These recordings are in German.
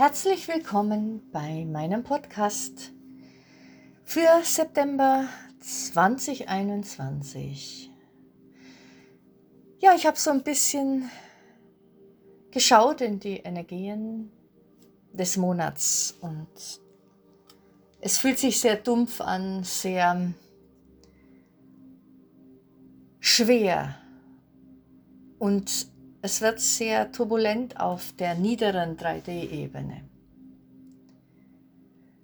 Herzlich willkommen bei meinem Podcast für September 2021. Ja, ich habe so ein bisschen geschaut in die Energien des Monats und es fühlt sich sehr dumpf an, sehr schwer und es wird sehr turbulent auf der niederen 3D-Ebene.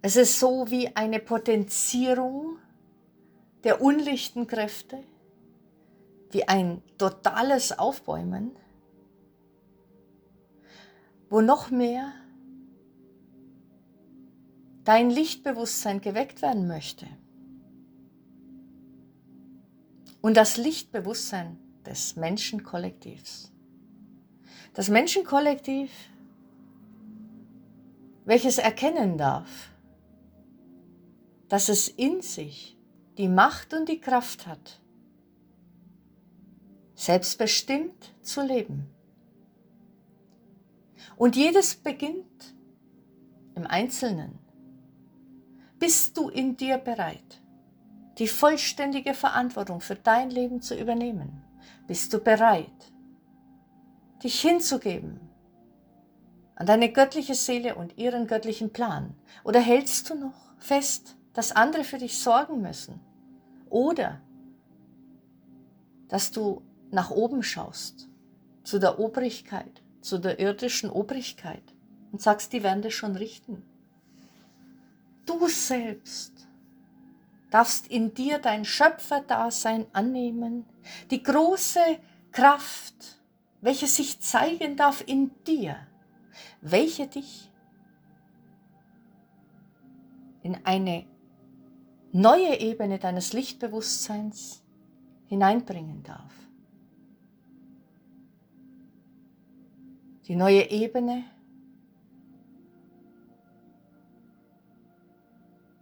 Es ist so wie eine Potenzierung der unlichten Kräfte, wie ein totales Aufbäumen, wo noch mehr dein Lichtbewusstsein geweckt werden möchte. Und das Lichtbewusstsein des Menschenkollektivs. Das Menschenkollektiv, welches erkennen darf, dass es in sich die Macht und die Kraft hat, selbstbestimmt zu leben. Und jedes beginnt im Einzelnen. Bist du in dir bereit, die vollständige Verantwortung für dein Leben zu übernehmen? Bist du bereit, dich hinzugeben an deine göttliche Seele und ihren göttlichen Plan? Oder hältst du noch fest, dass andere für dich sorgen müssen? Oder dass du nach oben schaust, zu der Obrigkeit, zu der irdischen Obrigkeit und sagst, die werden das schon richten. Du selbst darfst in dir dein Schöpferdasein annehmen, die große Kraft, welche sich zeigen darf in dir, welche dich in eine neue Ebene deines Lichtbewusstseins hineinbringen darf. Die neue Ebene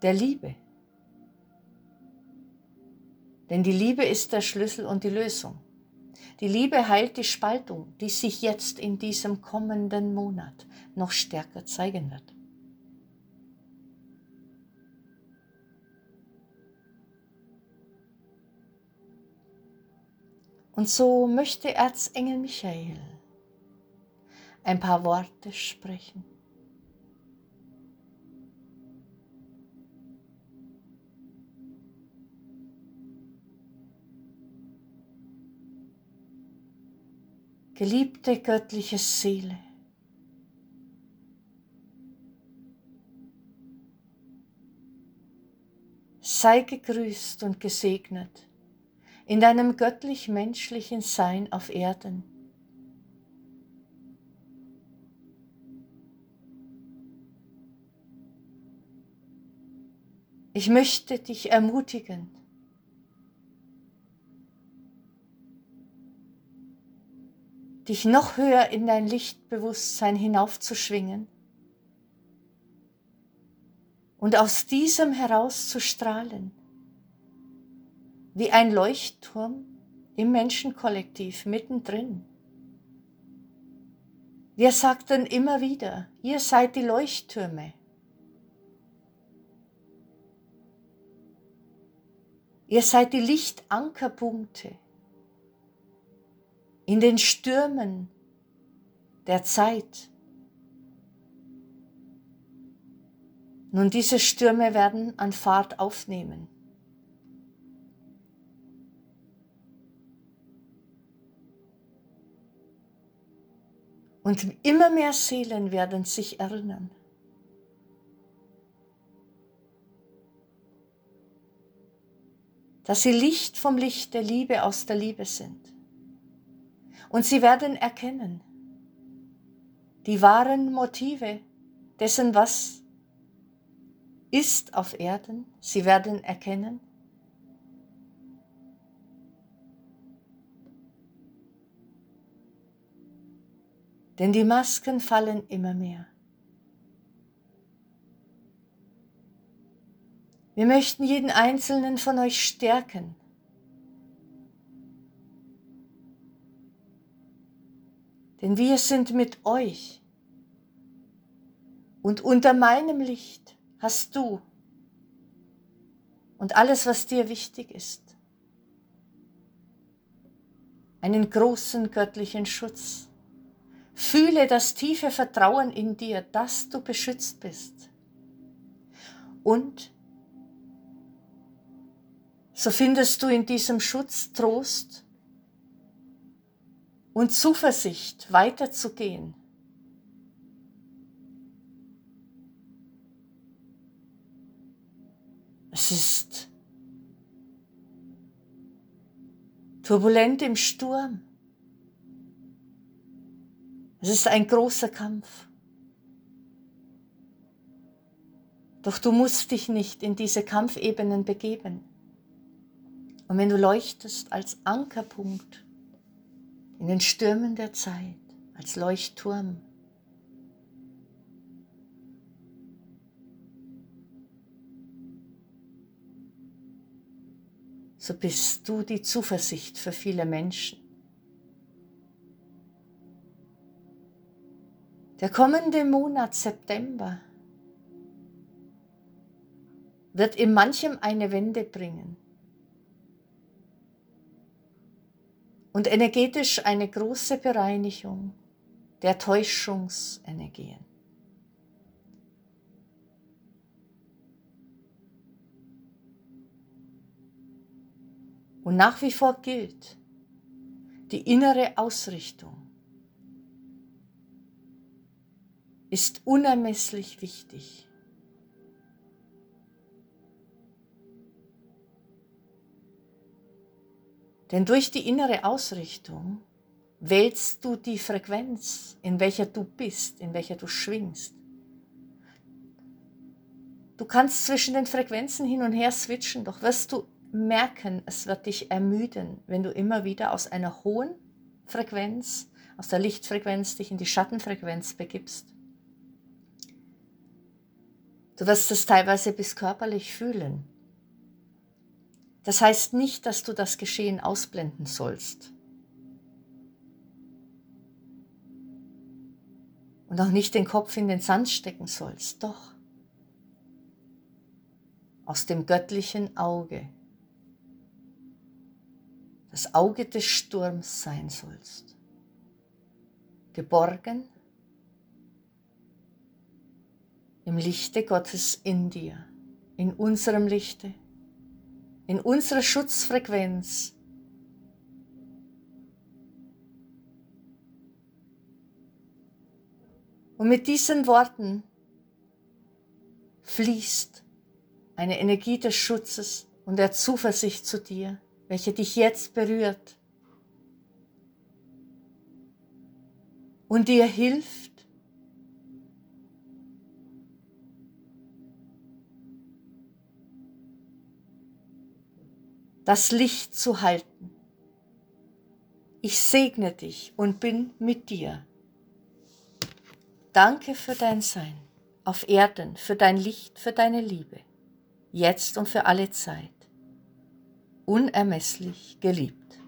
der Liebe. Denn die Liebe ist der Schlüssel und die Lösung. Die Liebe heilt die Spaltung, die sich jetzt in diesem kommenden Monat noch stärker zeigen wird. Und so möchte Erzengel Michael ein paar Worte sprechen. Geliebte göttliche Seele, sei gegrüßt und gesegnet in deinem göttlich-menschlichen Sein auf Erden. Ich möchte dich ermutigen, dich noch höher in dein Lichtbewusstsein hinaufzuschwingen und aus diesem heraus zu strahlen, wie ein Leuchtturm im Menschenkollektiv mittendrin. Wir sagten immer wieder, ihr seid die Leuchttürme. Ihr seid die Lichtankerpunkte in den Stürmen der Zeit. Nun, diese Stürme werden an Fahrt aufnehmen. Und immer mehr Seelen werden sich erinnern. dass sie Licht vom Licht der Liebe aus der Liebe sind. Und sie werden erkennen die wahren Motive dessen, was ist auf Erden. Sie werden erkennen, denn die Masken fallen immer mehr. Wir möchten jeden einzelnen von euch stärken Denn wir sind mit euch Und unter meinem Licht hast du und alles, was dir wichtig ist, einen großen göttlichen Schutz. Fühle das tiefe Vertrauen in dir, dass du beschützt bist. Und so findest du in diesem Schutz Trost und Zuversicht weiterzugehen. Es ist turbulent im Sturm. Es ist ein großer Kampf. Doch du musst dich nicht in diese Kampfebenen begeben. Und wenn du leuchtest als Ankerpunkt in den Stürmen der Zeit, als Leuchtturm, so bist du die Zuversicht für viele Menschen. Der kommende Monat September wird in manchem eine Wende bringen und energetisch eine große Bereinigung der Täuschungsenergien. Und nach wie vor gilt die innere Ausrichtung ist unermesslich wichtig. Denn durch die innere Ausrichtung wählst du die Frequenz, in welcher du bist, in welcher du schwingst. Du kannst zwischen den Frequenzen hin und her switchen, doch wirst du merken, es wird dich ermüden, wenn du immer wieder aus einer hohen Frequenz, aus der Lichtfrequenz dich in die Schattenfrequenz begibst. Du wirst es teilweise bis körperlich fühlen. Das heißt nicht, dass du das Geschehen ausblenden sollst. Und auch nicht den Kopf in den Sand stecken sollst. Doch aus dem göttlichen Auge das Auge des Sturms sein sollst. Geborgen im Lichte Gottes in dir, in unserem Lichte, in unserer Schutzfrequenz. Und mit diesen Worten fließt eine Energie des Schutzes und der Zuversicht zu dir welche dich jetzt berührt und dir hilft, das Licht zu halten. Ich segne dich und bin mit dir. Danke für dein Sein auf Erden, für dein Licht, für deine Liebe, jetzt und für alle Zeit unermesslich geliebt.